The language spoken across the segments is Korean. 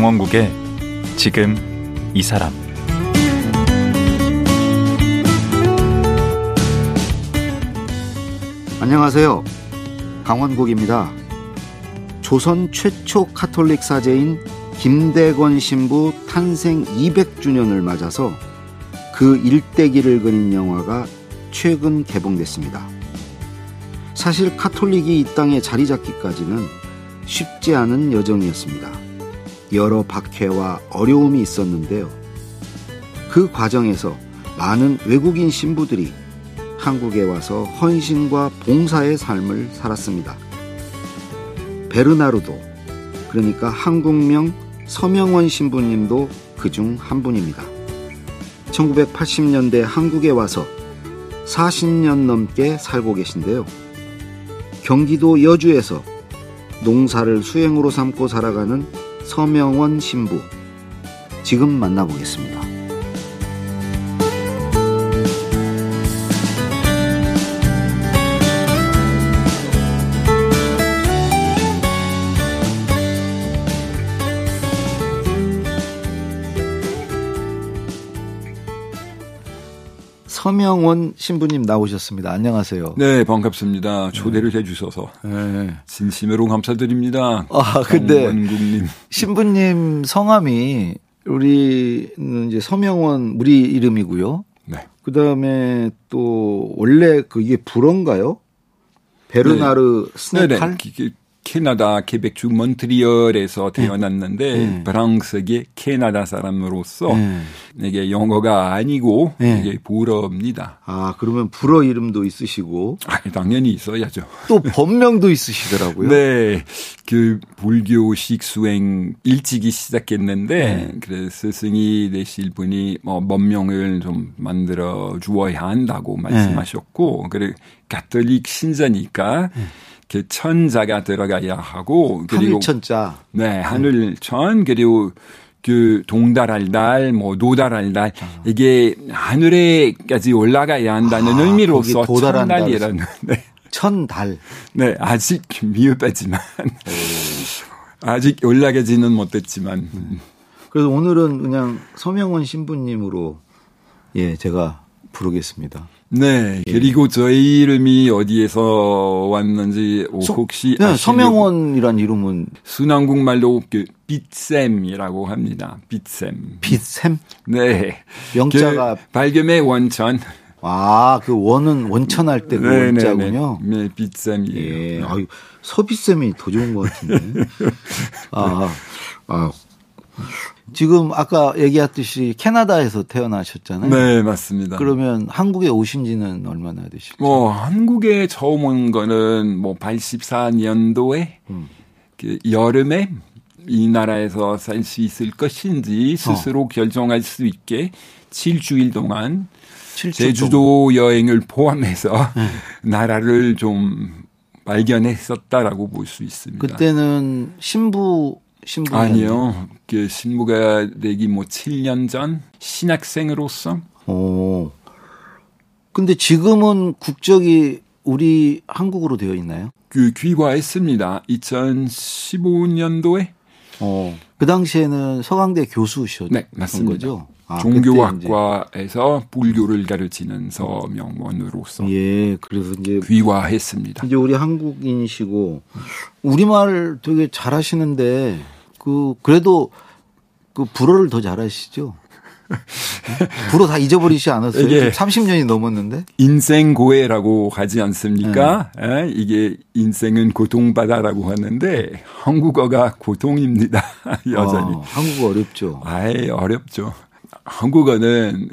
강원국의 지금 이 사람 안녕하세요. 강원국입니다. 조선 최초 카톨릭 사제인 김대건 신부 탄생 200주년을 맞아서 그 일대기를 그린 영화가 최근 개봉됐습니다. 사실 카톨릭이 이 땅에 자리 잡기까지는 쉽지 않은 여정이었습니다. 여러 박해와 어려움이 있었는데요. 그 과정에서 많은 외국인 신부들이 한국에 와서 헌신과 봉사의 삶을 살았습니다. 베르나르도, 그러니까 한국명 서명원 신부님도 그 중 한 분입니다. 1980년대 한국에 와서 40년 넘게 살고 계신데요. 경기도 여주에서 농사를 수행으로 삼고 살아가는 서명원 신부. 지금 만나보겠습니다. 서명원 신부님 나오셨습니다. 안녕하세요. 네, 반갑습니다. 초대를 네. 해주셔서 네. 진심으로 감사드립니다. 아, 근데 원국님. 신부님 성함이 우리는 이제 서명원 우리 이름이고요. 네. 그 다음에 또 원래 그게 불어인가요? 베르나르 네. 스네칼? 네네. 캐나다 케벡주 몬트리올에서 네. 태어났는데 네. 프랑스계 캐나다 사람으로서 네. 이게 영어가 아니고 네. 이게 불어입니다. 아 그러면 불어 이름도 있으시고? 아, 당연히 있어야죠. 또 본명도 있으시더라고요. 네, 그 불교식 수행 일찍이 시작했는데 네. 그래서 스승이 되실 분이 뭐 법명을 좀 만들어 주어야 한다고 네. 말씀하셨고 그래 가톨릭 신자니까. 그 천자가 들어가야 하고 그리고 하늘천자. 네, 하늘천 그리고 그 동달할 달, 뭐 노달할 달 아. 이게 하늘에까지 올라가야 한다는 아, 의미로서 천달이라는 네. 천달. 네, 아직 미흡하지만 아직 올라가지는 못했지만. 음. 그래서 오늘은 그냥 서명원 신부님으로 예 제가 부르겠습니다. 네. 예. 그리고 저희 이름이 어디에서 왔는지 서, 혹시 네, 서명원이란 이름은 순한국 말로 그 빛샘이라고 합니다. 빛샘. 빛샘? 네. 영자가 그 발견의 원천. 아, 그 원은 원천할 때그 네, 원자군요. 네, 네, 빛샘이에요. 예. 아유, 서빛샘이 더 좋은 것 같은데. 아, 아, 지금 아까 얘기했듯이 캐나다에서 태어나셨잖아요. 네, 맞습니다. 그러면 한국에 오신 지는 얼마나 되시죠? 뭐, 한국에 처음 온 거는 뭐 84년도에 음. 그 여름에 이 나라에서 살 수 있을 것인지 스스로 어. 결정할 수 있게 7주일 동안 제주도 여행을 포함해서 네. 나라를 좀 발견했었다라고 볼 수 있습니다. 그때는 신부 신부 아니요. 그 신부가 되기 뭐 7년 전 신학생으로서. 오. 근데 지금은 국적이 우리 한국으로 되어 있나요? 그 귀화했습니다. 2015년도에. 어. 그 당시에는 서강대 교수셨던 네, 맞습니다. 거죠? 아, 종교학과에서 불교를 가르치는 서명원으로서 예, 그래서 이제 귀화했습니다. 이제 우리 한국인이시고 우리말 되게 잘하시는데 그 그래도 그 불어를 더 잘하시죠? 불어 다 잊어버리지 않았어요? 이게 30년이 넘었는데? 인생 고해라고 하지 않습니까? 네. 에? 이게 인생은 고통바다라고 하는데 한국어가 고통입니다. 여전히. 아, 한국어 어렵죠. 아예 어렵죠. 한국어는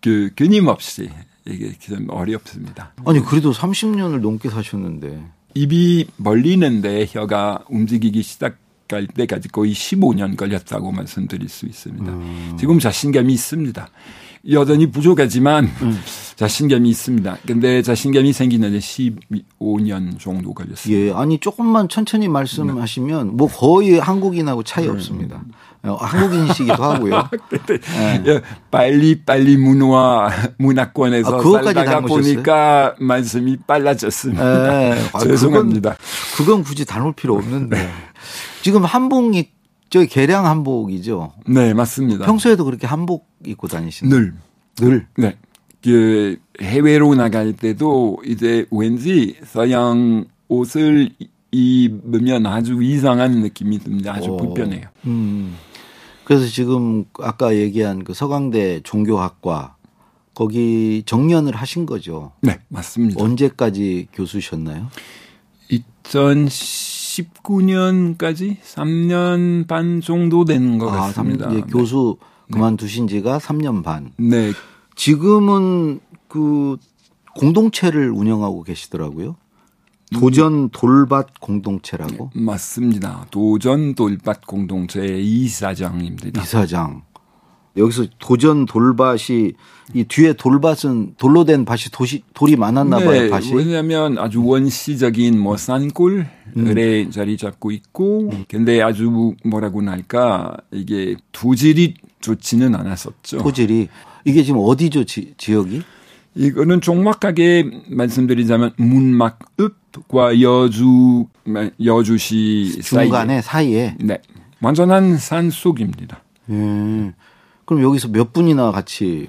그 끊임없이 이게 좀 어렵습니다. 아니 그래도 30년을 넘게 사셨는데 입이 벌리는데 혀가 움직이기 시작할 때까지 거의 15년 걸렸다고 말씀드릴 수 있습니다. 음. 지금 자신감이 있습니다. 여전히 부족하지만 음. 자신감이 있습니다. 근데 자신감이 생기는 데 15년 정도 걸렸습니다. 예, 아니 조금만 천천히 말씀하시면 뭐 거의 한국인하고 차이 음. 없습니다. 어, 한국인이시기도 하고요. 네. 빨리 빨리 문화 문화권에서 아, 살다가 보니까 말씀이 빨라졌습니다. 네. 아, 죄송합니다. 그건, 그건, 굳이 닮을 필요 없는데 네. 지금 한복 저기 개량 한복이죠. 네, 맞습니다. 평소에도 그렇게 한복 입고 다니시는 늘. 늘. 네. 그 해외로 나갈 때도 이제 왠지 서양 옷을 입으면 아주 이상한 느낌이 듭니다. 아주 오. 불편해요. 음. 그래서 지금 아까 얘기한 그 서강대 종교학과 거기 정년을 하신 거죠. 네, 맞습니다. 언제까지 교수셨나요? 2019년까지 3년 반 정도 된 것 같습니다. 3, 예, 교수 네. 그만두신 지가 3년 반. 네. 지금은 그 공동체를 운영하고 계시더라고요. 도전 돌밭 공동체라고? 네, 맞습니다. 도전 돌밭 공동체 이사장입니다. 이사장. 여기서 도전 돌밭이 이 뒤에 돌밭은 돌로 된 밭이 도시 돌이 많았나 네, 봐요. 밭이. 왜냐하면 아주 원시적인 뭐 산골에 음. 자리 잡고 있고, 음. 근데 아주 뭐라고 할까 이게 토질이 좋지는 않았었죠. 토질이 이게 지금 어디죠 지, 지역이? 이거는 정확하게 말씀드리자면 문막읍과 여주 여주시 중간에 사이에. 사이 에. 네, 완전한 산 속입니다. 예. 그럼 여기서 몇 분이나 같이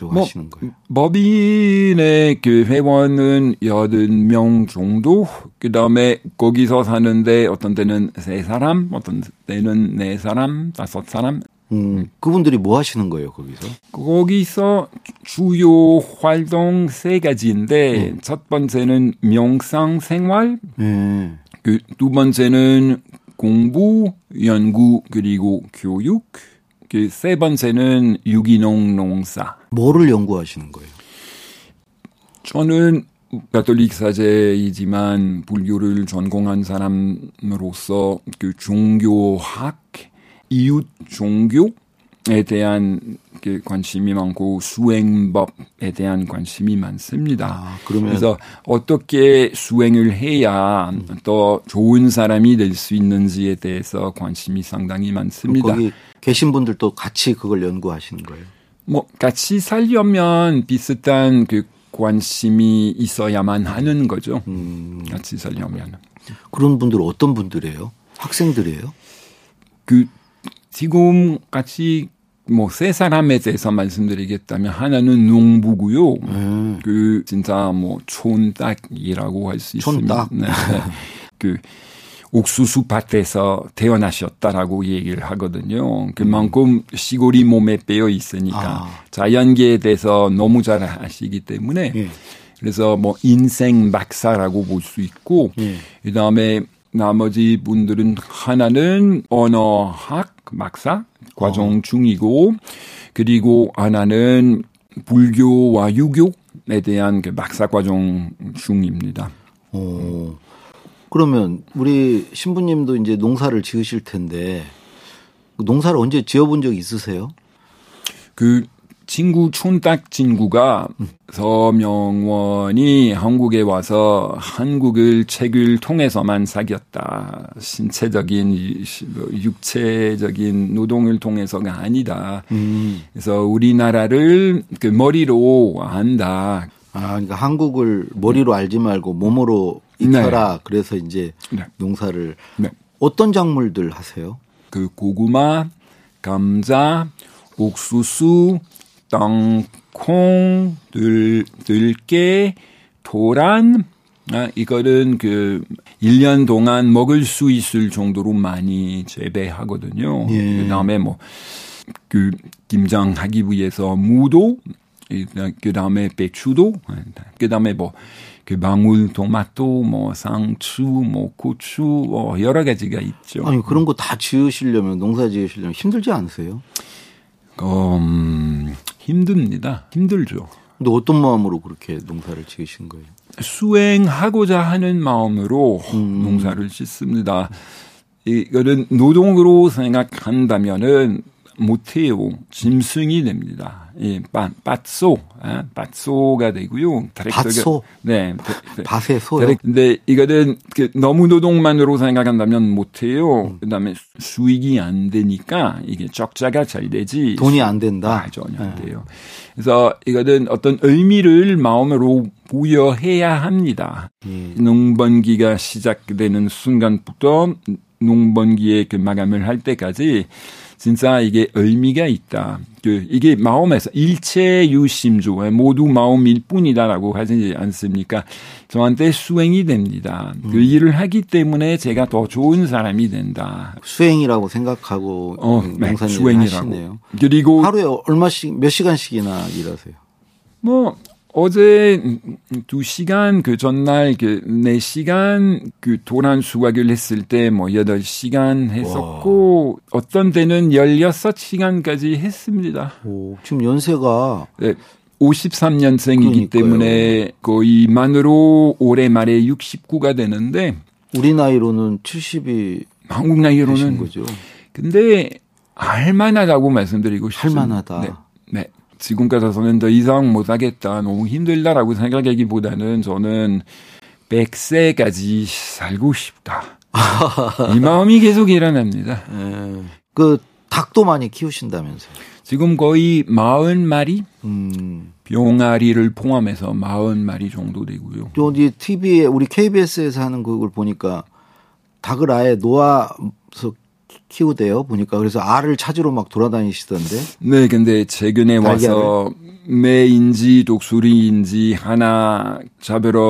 뭐, 하시는 거예요? 법인의 그 회원은 여든 명 정도. 그 다음에 거기서 사는데 어떤 때는 세 사람, 어떤 때는 네 사람, 다섯 사람. 음, 그분들이 뭐 하시는 거예요, 거기서? 거기서 주요 활동 세 가지인데, 음. 첫 번째는 명상 생활, 음. 그 두 번째는 공부, 연구, 그리고 교육, 그 세 번째는 유기농 농사. 뭐를 연구하시는 거예요? 저는 가톨릭 사제이지만 불교를 전공한 사람으로서 그 종교학, 이웃 종교에 대한 그 관심이 많고 수행법에 대한 관심이 많습니다. 아, 그래서 어떻게 수행을 해야 음. 더 좋은 사람이 될 수 있는지에 대해서 관심이 상당히 많습니다. 거기 계신 분들도 같이 그걸 연구하시는 거예요? 뭐 같이 살려면 비슷한 그 관심이 있어야만 하는 거죠. 음. 같이 살려면. 그런 분들 어떤 분들이에요? 학생들이에요? 그 지금 같이 뭐 세 사람에 대해서 말씀드리겠다면 하나는 농부고요. 음. 그 진짜 뭐 촌딱이라고 할 수 있습니다. 촌딱. 네. 그 옥수수 밭에서 태어나셨다라고 얘기를 하거든요. 그만큼 시골이 몸에 빼어 있으니까 아. 자연계에 대해서 너무 잘 아시기 때문에 예. 그래서 뭐 인생 박사라고 볼 수 있고 예. 그다음에 나머지 분들은 하나는 언어학 박사 과정 어. 중이고 그리고 하나는 불교와 유교에 대한 그 박사 과정 중입니다. 오. 그러면 우리 신부님도 이제 농사를 지으실 텐데 농사를 언제 지어본 적 있으세요? 그 친구 촌딱 친구가 서명원이 한국에 와서 한국을 책을 통해서만 사귀었다. 신체적인 뭐 육체적인 노동을 통해서가 아니다. 음. 그래서 우리나라를 그 머리로 안다. 아, 그러니까 한국을 머리로 알지 말고 몸으로 익혀라. 네. 그래서 이제 네. 농사를 네. 어떤 작물들 하세요? 그 고구마, 감자, 옥수수, 땅콩, 들, 들깨, 도란, 아, 이거는 그 1년 동안 먹을 수 있을 정도로 많이 재배하거든요. 예. 그 다음에 뭐, 그, 김장하기 위해서 무도, 그 다음에 배추도, 그 다음에 뭐, 그 방울 토마토, 뭐 상추, 뭐 고추, 뭐 여러 가지가 있죠. 아니 그런 거 다 지으시려면 농사 지으시려면 힘들지 않으세요? 음, 힘듭니다. 힘들죠. 근데 어떤 마음으로 그렇게 농사를 지으신 거예요? 수행하고자 하는 마음으로 음. 농사를 짓습니다. 이거는 노동으로 생각한다면은 못해요. 짐승이 됩니다. 예, 밭, 밭소, 아, 밭소가 되고요. 밭소? 네. 밭의 소요? 근데 이거는 그 너무 노동만으로 생각한다면 못해요. 음. 그 다음에 수익이 안 되니까 이게 적자가 잘 되지. 돈이 안 된다? 아, 전혀 안 네. 돼요. 그래서 이거는 어떤 의미를 마음으로 부여해야 합니다. 음. 농번기가 시작되는 순간부터 농번기에 그 마감을 할 때까지 진짜 이게 의미가 있다. 그 이게 마음에서 일체 유심조 모두 마음일 뿐이다라고 하지 않습니까? 저한테 수행이 됩니다. 그 음. 그 일을 하기 때문에 제가 더 좋은 사람이 된다. 수행이라고 생각하고 어, 네, 수행이라고. 하시네요. 그리고 하루에 얼마씩 몇 시간씩이나 일하세요? 뭐 어제 두 시간 그 전날 그네 시간 그 도란 수학을 했을 때 뭐 여덟 시간 했었고 와. 어떤 때는 열여섯 시간까지 했습니다. 오, 지금 연세가 네. 53년생이기 때문에 거의 만으로 올해 말에 69가 되는데 우리 나이로는 70이 한국 나이로는 거죠. 근데 할만하다고 말씀드리고 싶습니다. 할만하다. 네. 네. 지금 까지서는 더 이상 못하겠다, 너무 힘들다라고 생각하기보다는 저는 100세까지 살고 싶다. 이 마음이 계속 일어납니다. 네. 그 닭도 많이 키우신다면서요? 지금 거의 40마리? 음. 병아리를 포함해서 40마리 정도 되고요. 어디 TV에 우리 KBS에서 하는 그걸 보니까 닭을 아예 놓아서 키우대요 보니까. 그래서 알을 찾으러 막 돌아다니시던데. 네, 근데 최근에 와서 매인지 독수리인지 하나 잡으러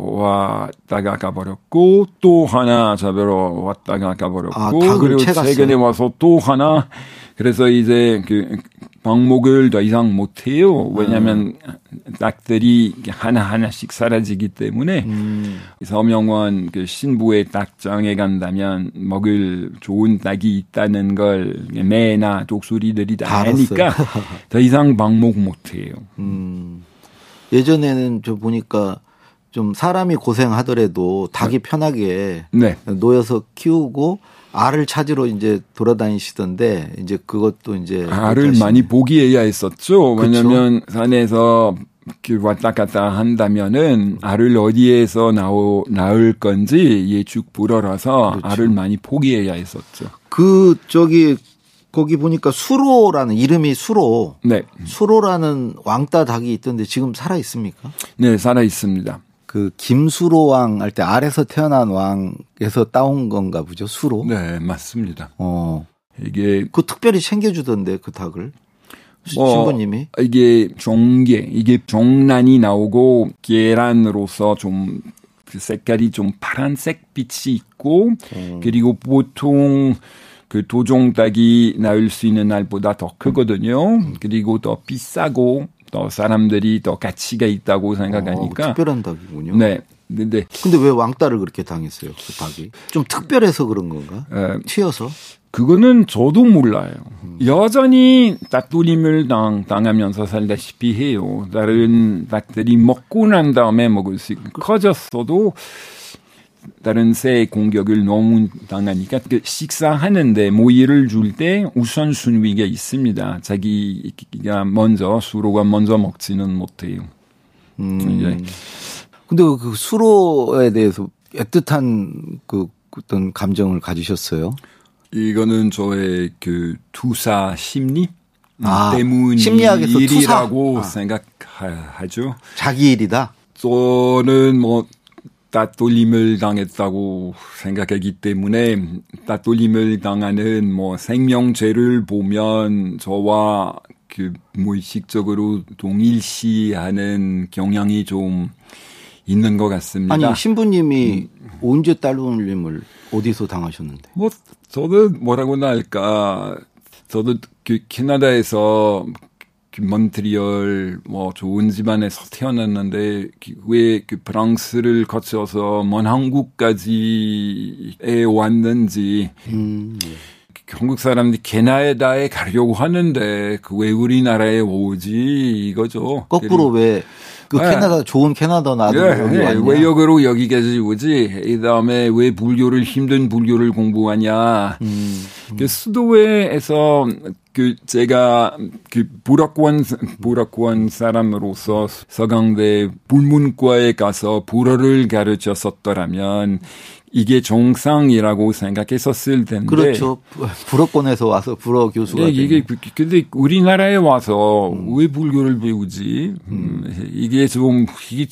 왔다가 가버렸고 또 하나 잡으러 왔다가 가버렸고 아, 그리고 최근에 와서 또 하나. 그래서 이제 그 방목을 더 이상 못 해요. 왜냐하면 음. 닭들이 하나하나씩 사라지기 때문에 음. 서명원 그 신부의 닭장에 간다면 먹을 좋은 닭이 있다는 걸 매나 독수리들이 다 아니까 더 이상 방목 못 해요. 음. 예전에는 저 보니까 좀 사람이 고생하더라도 닭이 네. 편하게 네. 놓여서 키우고 알을 찾으러 이제 돌아다니시던데 이제 그것도 이제 알을 많이 보기해야 했었죠. 왜냐하면 산에서 왔다 갔다 한다면은 알을 어디에서 나오 나올 건지 예측 불어라서 그렇죠. 알을 많이 포기해야 했었죠. 그 저기 거기 보니까 수로라는 이름이 수로. 네. 수로라는 왕따 닭이 있던데 지금 살아 있습니까? 네, 살아 있습니다. 그 김수로 왕 할때 아래서 태어난 왕에서 따온 건가 보죠 수로. 네 맞습니다. 어 이게 그 특별히 챙겨주던데 그 닭을. 뭐, 신부님이 이게 종계 이게 종란이 나오고 계란으로서 좀 그 색깔이 좀 파란색 빛이 있고 음. 그리고 보통 그 도종닭이 나올 수 있는 날보다 더 크거든요. 음. 그리고 더 비싸고 또 사람들이 또 가치가 있다고 생각하니까 어, 특별한 닭이군요. 네. 근데 근데 왜 왕따를 그렇게 당했어요? 그 닭이 좀 특별해서 그런 건가? 에, 튀어서? 그거는 저도 몰라요. 음. 여전히 닭돌림을 당, 당하면서 살다시피 해요. 다른 닭들이 먹고 난 다음에 먹을 수 있고 커졌어도 다른 새 공격을 너무 당하니까 그 식사하는데 모이를 줄 때 우선 순위가 있습니다. 자기가 먼저 수로가 먼저 먹지는 못해요. 음. 이제. 근데 그 수로에 대해서 애틋한 그 어떤 감정을 가지셨어요? 이거는 저의 그 투사 심리 아, 때문이라고 일이라고 아. 생각하죠. 자기 일이다. 저는 뭐 따돌림을 당했다고 생각하기 때문에 따돌림을 당하는 뭐 생명체를 보면 저와 그 무의식적으로 동일시하는 경향이 좀 있는 것 같습니다. 아니 신부님이 음. 언제 따돌림을 어디서 당하셨는데? 뭐 저는 뭐라고나 할까 저도 그 캐나다에서 그 몬트리올 뭐 좋은 집안에서 태어났는데 왜 그 프랑스를 거쳐서 먼 한국까지 에 왔는지 음. 그 한국 사람들이 캐나다에 가려고 하는데 그 왜 우리나라에 오지 이거죠. 거꾸로 왜 그 캐나다 좋은 캐나다 나도 예, 여기 예, 왜 여기로 여기까지 오지? 이 다음에 왜 불교를 힘든 불교를 공부하냐? 음, 음. 그 수도회에서 그 제가 그 불어권 불어권 사람으로서 서강대 불문과에 가서 불어를 가르쳤었더라면 이게 정상이라고 생각했었을 텐데. 그렇죠. 불어권에서 와서 불어 교수가. 네, 이게 근데 우리나라에 와서 음. 왜 불교를 배우지? 음. 이게 좀 이게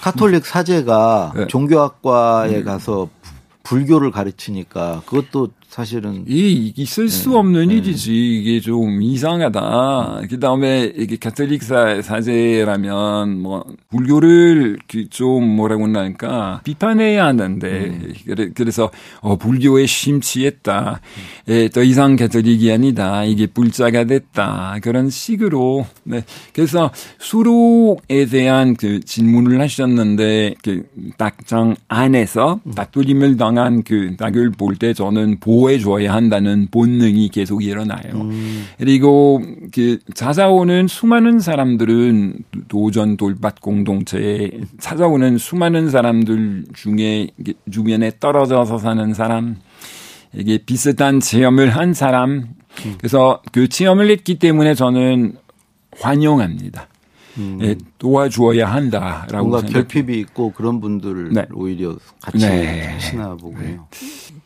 카톨릭 사제가 네. 종교학과에 음. 가서 불교를 가르치니까 그것도 사실은 이 있을 수 네. 없는 네. 일이지 이게 좀 이상하다. 그 다음에 이게 가톨릭 사, 사제라면 뭐 불교를 좀 뭐라고 할까 비판해야 하는데 음. 그래서 어 불교에 심취했다. 예, 더 이상 가톨릭이 아니다. 이게 불자가 됐다. 그런 식으로 네. 그래서 수록에 대한 그 질문을 하셨는데 그 딱장 안에서 닭돌림을 당한 그 닭을 볼 때 저는 보 보호해줘야 한다는 본능이 계속 일어나요. 음. 그리고 그 찾아오는 수많은 사람들은 도전 돌밭 공동체에 찾아오는 수많은 사람들 중에 주변에 떨어져서 사는 사람, 이게 비슷한 체험을 한 사람, 음. 그래서 그 체험을 했기 때문에 저는 환영합니다. 음. 예, 도와주어야 한다라고 뭔가 생각. 결핍이 있고 그런 분들 을 네. 오히려 같이 네. 하시나 보군요. 네.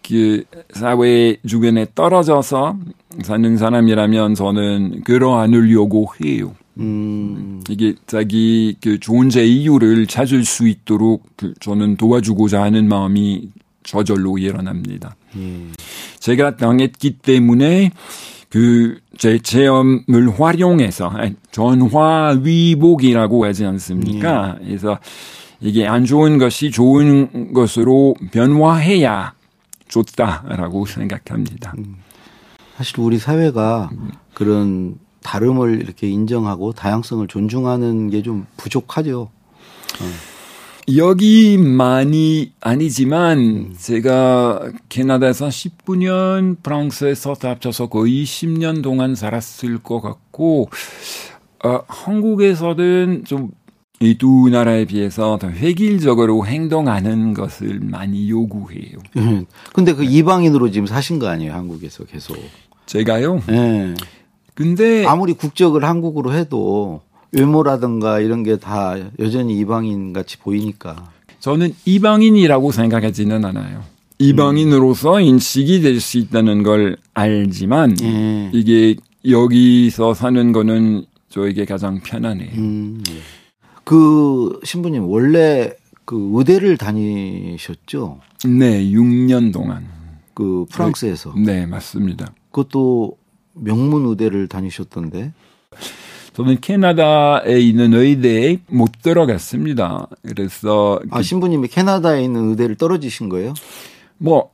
그 사회 주변에 떨어져서 사는 사람이라면 저는 그러하려고 해요. 음. 이게 자기 그 존재 이유를 찾을 수 있도록 그 저는 도와주고자 하는 마음이 저절로 일어납니다. 음. 제가 당했기 때문에 그 제 체험을 활용해서 전화위복이라고 하지 않습니까? 음. 그래서 이게 안 좋은 것이 좋은 것으로 변화해야 좋다라고 생각합니다. 음. 사실 우리 사회가 그런 다름을 이렇게 인정하고 다양성을 존중하는 게 좀 부족하죠. 어. 여기많이 아니지만 음. 제가 캐나다에서 19년, 프랑스에서 다 합쳐서 거의 20년 동안 살았을 것 같고 어, 한국에서는 좀 이 두 나라에 비해서 더 획일적으로 행동하는 것을 많이 요구해요. 음. 근데 그 이방인으로 지금 사신 거 아니에요, 한국에서 계속. 제가요? 네. 근데 아무리 국적을 한국으로 해도 외모라든가 이런 게 다 여전히 이방인 같이 보이니까. 저는 이방인이라고 생각하지는 않아요. 이방인으로서 인식이 될 수 있다는 걸 알지만 예. 이게 여기서 사는 거는 저에게 가장 편하네요. 음. 그 신부님 원래 그 의대를 다니셨죠? 네, 6년 동안. 그 프랑스에서. 네, 맞습니다. 그것도 명문 의대를 다니셨던데. 저는 캐나다에 있는 의대에 못 들어갔습니다. 그래서 아 신부님이 캐나다에 있는 의대를 떨어지신 거예요? 뭐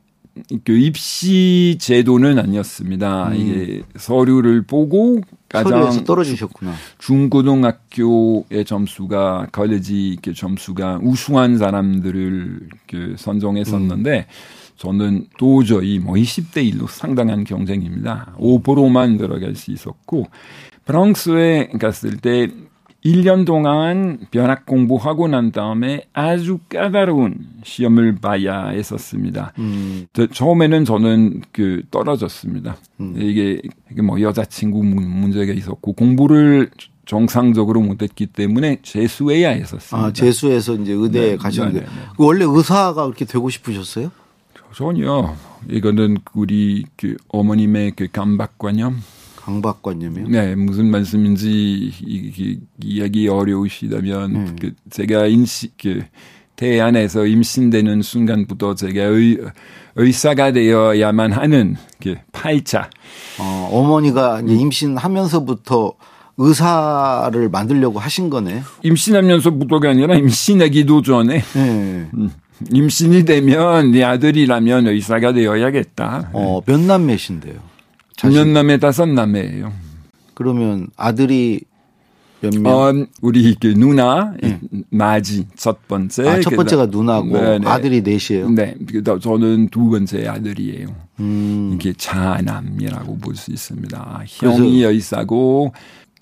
그 입시 제도는 아니었습니다. 음. 이게 서류를 보고 가장 떨어지셨구나. 중고등학교의 점수가 걸레지 그 점수가 우수한 사람들을 그 선정했었는데 음. 저는 도저히 뭐 20대 1로 상당한 경쟁입니다. 5%만 들어갈 수 있었고 프랑스에 갔을 때 1년 동안 변학 공부하고 난 다음에 아주 까다로운 시험을 봐야 했었습니다. 음. 처음에는 저는 그 떨어졌습니다. 음. 이게, 이게 뭐 여자친구 문제가 있었고 공부를 정상적으로 못했기 때문에 재수해야 했었습니다. 아, 재수해서 이제 의대에 네, 가셨는데 네, 네, 네. 그 원래 의사가 그렇게 되고 싶으셨어요? 전혀. 이거는 우리 그 어머님의 그 강박관념 강박관념이요? 네, 무슨 말씀인지 이, 이, 야기 어려우시다면 음. 그 제가 인식 그 태안에서 임신되는 순간부터 제가 의, 의사가 되어야만 하는 그 팔자. 어, 어머니가 임신하면서부터 의사를 만들려고 하신 거네. 임신하면서부터가 아니라 임신하기도 전에. 네. 음, 임신이 되면 네 아들이라면 의사가 되어야겠다. 어, 몇 남매신데요? 자년남매 다섯 남매예요. 그러면 아들이 몇 명? 어, 우리 그 누나 네. 마지 첫 번째. 아, 첫 번째가 누나고 네네. 네. 아들이 넷이에요. 네, 저는 두 번째 아들이에요. 음. 이게 자남이라고 볼 수 있습니다. 형이 의사고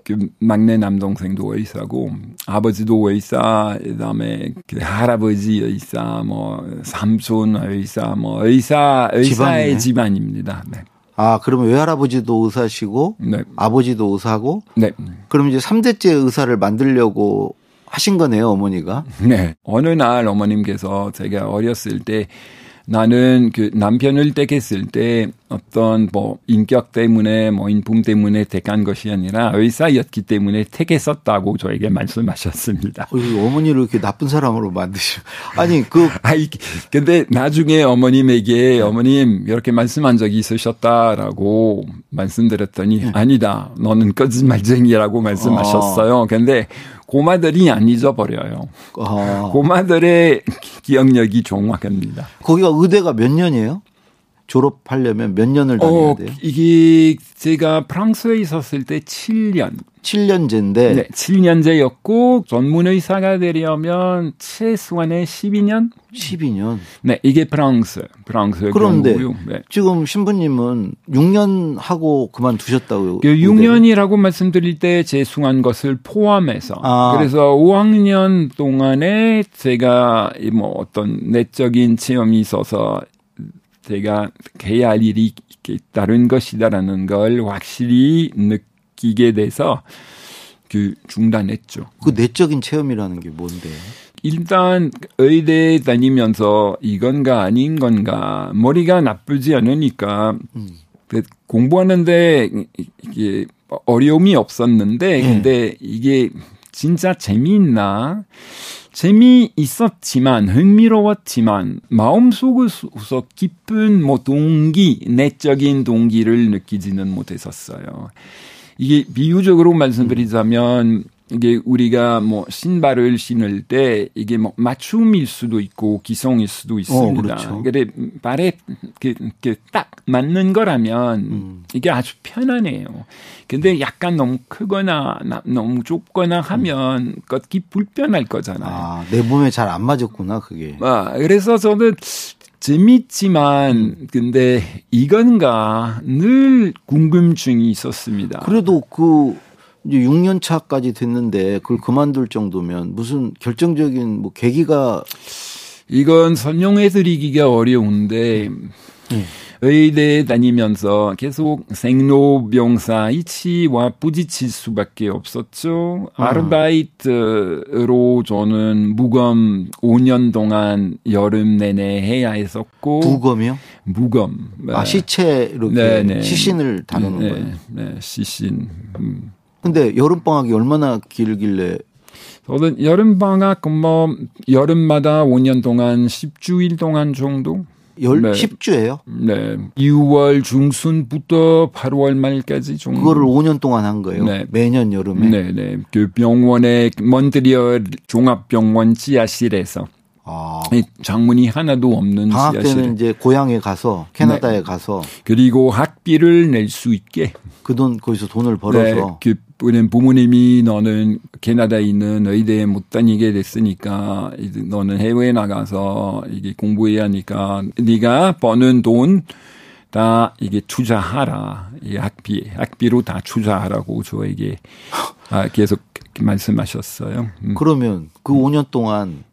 그 막내 남동생도 의사고 아버지도 의사 그다음에 그 할아버지 의사 뭐 삼촌 의사 뭐 의사 의사의 집안이네. 집안입니다. 네. 아, 그러면 외할아버지도 의사시고 네. 아버지도 의사고 네. 그럼 이제 3대째 의사를 만들려고 하신 거네요, 어머니가. 네. 어느 날 어머님께서 제가 어렸을 때 나는 그 남편을 택했을 때 어떤 뭐 인격 때문에 뭐 인품 때문에 택한 것이 아니라 의사였기 때문에 택했었다고 저에게 말씀하셨습니다. 어, 어머니를 이렇게 나쁜 사람으로 만드시. 아니 그 아이 근데 나중에 어머님에게 어머님 이렇게 말씀한 적이 있으셨다라고 말씀드렸더니 네. 아니다 너는 거짓말쟁이라고 말씀하셨어요. 아. 근데 고마들이 안 잊어버려요. 아. 고마들의 기억력이 정확합니다. 거기가 의대가 몇 년이에요? 졸업하려면 몇 년을 다녀야 어, 돼요? 어, 이게 제가 프랑스에 있었을 때 7년. 7년제인데. 네, 7년제였고 전문 의사가 되려면 최소한의 12년? 12년. 네, 이게 프랑스, 프랑스 그런데 네. 지금 신부님은 6년 하고 그만두셨다고요. 그 6년이라고 말씀드릴 때 재수한 것을 포함해서. 아. 그래서 5학년 동안에 제가 뭐 어떤 내적인 체험이 있어서 제가 해야 할 일이 다른 것이다라는 걸 확실히 느끼게 돼서 그 중단했죠. 그 내적인 체험이라는 게 뭔데요? 일단 의대 다니면서 이건가 아닌 건가 머리가 나쁘지 않으니까 음. 그 공부하는데 이게 어려움이 없었는데 네. 근데 이게 진짜 재미있나 재미있었지만 흥미로웠지만 마음속에서 깊은 뭐 동기 내적인 동기를 느끼지는 못했었어요. 이게 비유적으로 말씀드리자면 이게 우리가 뭐 신발을 신을 때 이게 뭐 맞춤일 수도 있고 기성일 수도 어, 있습니다. 어, 그렇죠. 근데 발에 그, 그딱 맞는 거라면 음. 이게 아주 편하네요. 근데 약간 너무 크거나 너무 좁거나 하면 걷기 불편할 거잖아요. 아, 내 몸에 잘 안 맞았구나 그게. 아, 그래서 저는 재밌지만 음. 근데 이건가 늘 궁금증이 있었습니다. 그래도 그 이제 6년 차까지 됐는데 그걸 그만둘 정도면 무슨 결정적인 뭐 계기가 이건 설명해 드리기가 어려운데 네. 의대 다니면서 계속 생로병사 이치와 부딪힐 수밖에 없었죠. 아. 아르바이트로 저는 무검 5년 동안 여름 내내 해야 했었고. 무검이요? 무검. 아, 시체 이렇게 네네. 시신을 다루는 네, 거예요? 네, 시신. 음. 근데 여름 방학이 얼마나 길길래 저는 여름 방학 뭐 여름마다 5년 동안 10주일 동안 정도 열 네. 10주예요? 네. 6월 중순부터 8월 말까지 정도. 그거를 5년 동안 한 거예요. 네. 매년 여름에. 네, 네. 그 병원의 몬트리올 종합병원 지하실에서 아. 장문이 하나도 없는 방학 지하실. 때는 이제 고향에 가서 캐나다에 네. 가서 그리고 학비를 낼 수 있게 그 돈 거기서 돈을 벌어서 네. 그 부모님이 너는 캐나다에 있는 의대에 못 다니게 됐으니까 너는 해외에 나가서 이게 공부해야 하니까 네가 버는 돈 다 이게 투자하라. 이 학비, 학비로 다 투자하라고 저에게 아, 계속 말씀하셨어요. 음. 그러면 그 5년 동안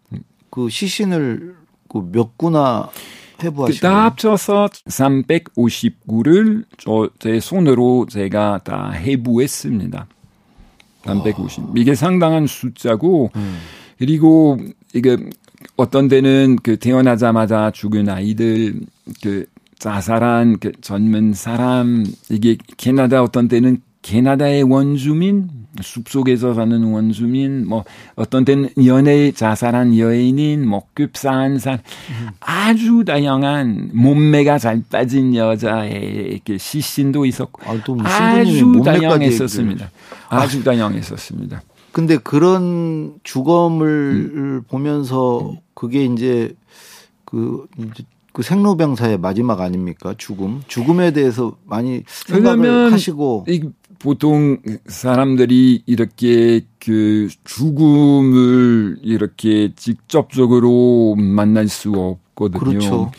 그 시신을 그 몇 구나 해부하시고 다 합쳐서 359를 저 제 손으로 제가 다 해부했습니다. 350. 와. 이게 상당한 숫자고 음. 그리고 이게 어떤 데는 그 태어나자마자 죽은 아이들 그 자살한 그 젊은 사람 이게 캐나다 어떤 때는 캐나다의 원주민, 숲속에서 사는 원주민, 뭐 어떤 때는 연애 자살한 여인인, 뭐 급사한 사람, 아주 다양한 몸매가 잘 빠진 여자의 그 시신도 있었고 아, 아주 다양했었습니다. 아주 다양했었습니다. 근데 그런 주검을 음. 보면서 그게 이제 그 이제 그 생로병사의 마지막 아닙니까? 죽음. 죽음에 대해서 많이 생각을 하시고 보통 사람들이 이렇게 그 죽음을 이렇게 직접적으로 만날 수 없거든요. 그렇죠.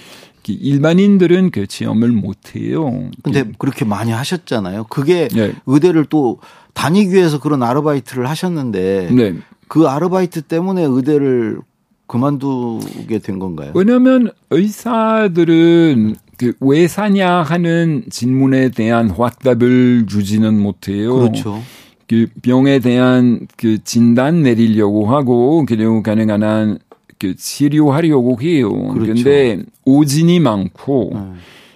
일반인들은 그 체험을 못 해요. 근데 그렇게 많이 하셨잖아요. 그게 네. 의대를 또 다니기 위해서 그런 아르바이트를 하셨는데 네. 그 아르바이트 때문에 의대를 그만두게 된 건가요? 왜냐하면 의사들은 그 왜 사냐 하는 질문에 대한 확답을 주지는 못해요. 그렇죠. 그 병에 대한 그 진단 내리려고 하고 그리고 가능한 한 그 치료하려고 해요. 그렇죠. 근데 오진이 많고 네.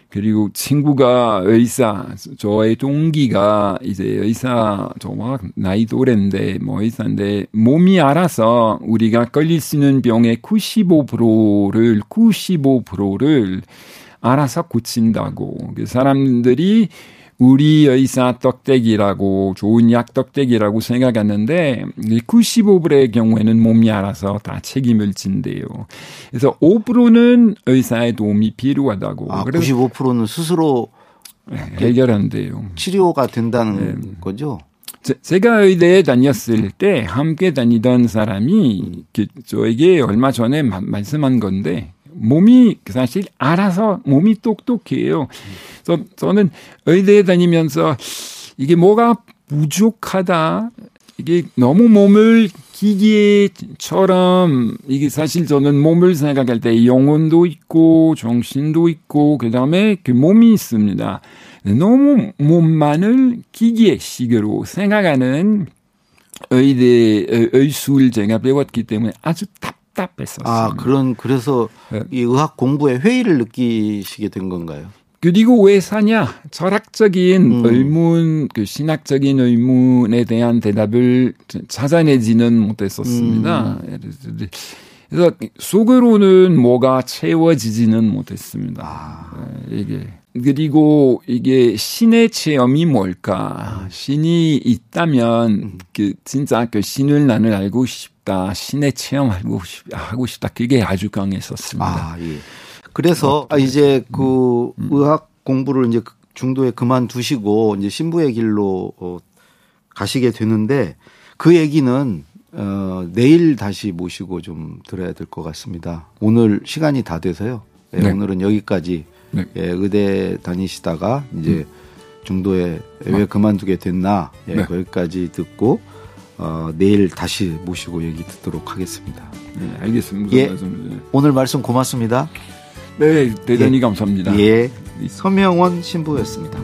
그리고 친구가 의사, 저의 동기가 이제 의사, 저와 나이 또래인데, 뭐 의사인데, 몸이 알아서 우리가 걸릴 수 있는 병의 95%를, 95%를 알아서 고친다고. 그 사람들이 우리 의사 떡대기라고 좋은 약 떡대기라고 생각하는데 95%의 경우에는 몸이 알아서 다 책임을 진대요. 그래서 5%는 의사의 도움이 필요하다고. 아, 95%는 스스로 네, 해결한대요. 치료가 된다는 네. 거죠? 제, 가 의대에 다녔을 때 함께 다니던 사람이 저에게 얼마 전에 마, 말씀한 건데 몸이 사실 알아서 몸이 똑똑해요. 그래서 저는 의대에 다니면서 이게 뭐가 부족하다. 이게 너무 몸을 기계처럼 이게 사실 저는 몸을 생각할 때 영혼도 있고 정신도 있고 그다음에 그 몸이 있습니다. 너무 몸만을 기계식으로 생각하는 의대 의술 제가 배웠기 때문에 아주 답 답답했었어요. 아, 그런 그래서 네. 이 의학 공부에 회의를 느끼시게 된 건가요? 그리고 왜 사냐? 철학적인 음. 의문, 그 신학적인 의문에 대한 대답을 찾아내지는 못했었습니다. 음. 그래서 속으로는 뭐가 채워지지는 못했습니다. 아. 네, 이게 그리고 이게 신의 체험이 뭘까? 신이 있다면 음. 그 진짜 그 신을 나는 알고 싶 다. 신의 체험하고 싶, 하고 싶다. 그게 아주 강했었습니다. 아, 예. 그래서 어, 이제 그 음. 의학 공부를 이제 중도에 그만두시고 이제 신부의 길로 어, 가시게 되는데 그 얘기는 어, 내일 다시 모시고 좀 들어야 될 것 같습니다. 오늘 시간이 다 돼서요. 네, 네. 오늘은 여기까지 네. 예, 의대 다니시다가 이제 음. 중도에 왜 그만두게 됐나 예, 네. 거기까지 듣고 어, 내일 다시 모시고 얘기 듣도록 하겠습니다. 네, 알겠습니다. 예, 말씀, 오늘 말씀 고맙습니다. 네, 대단히 예. 감사합니다. 예, 서명원 신부였습니다.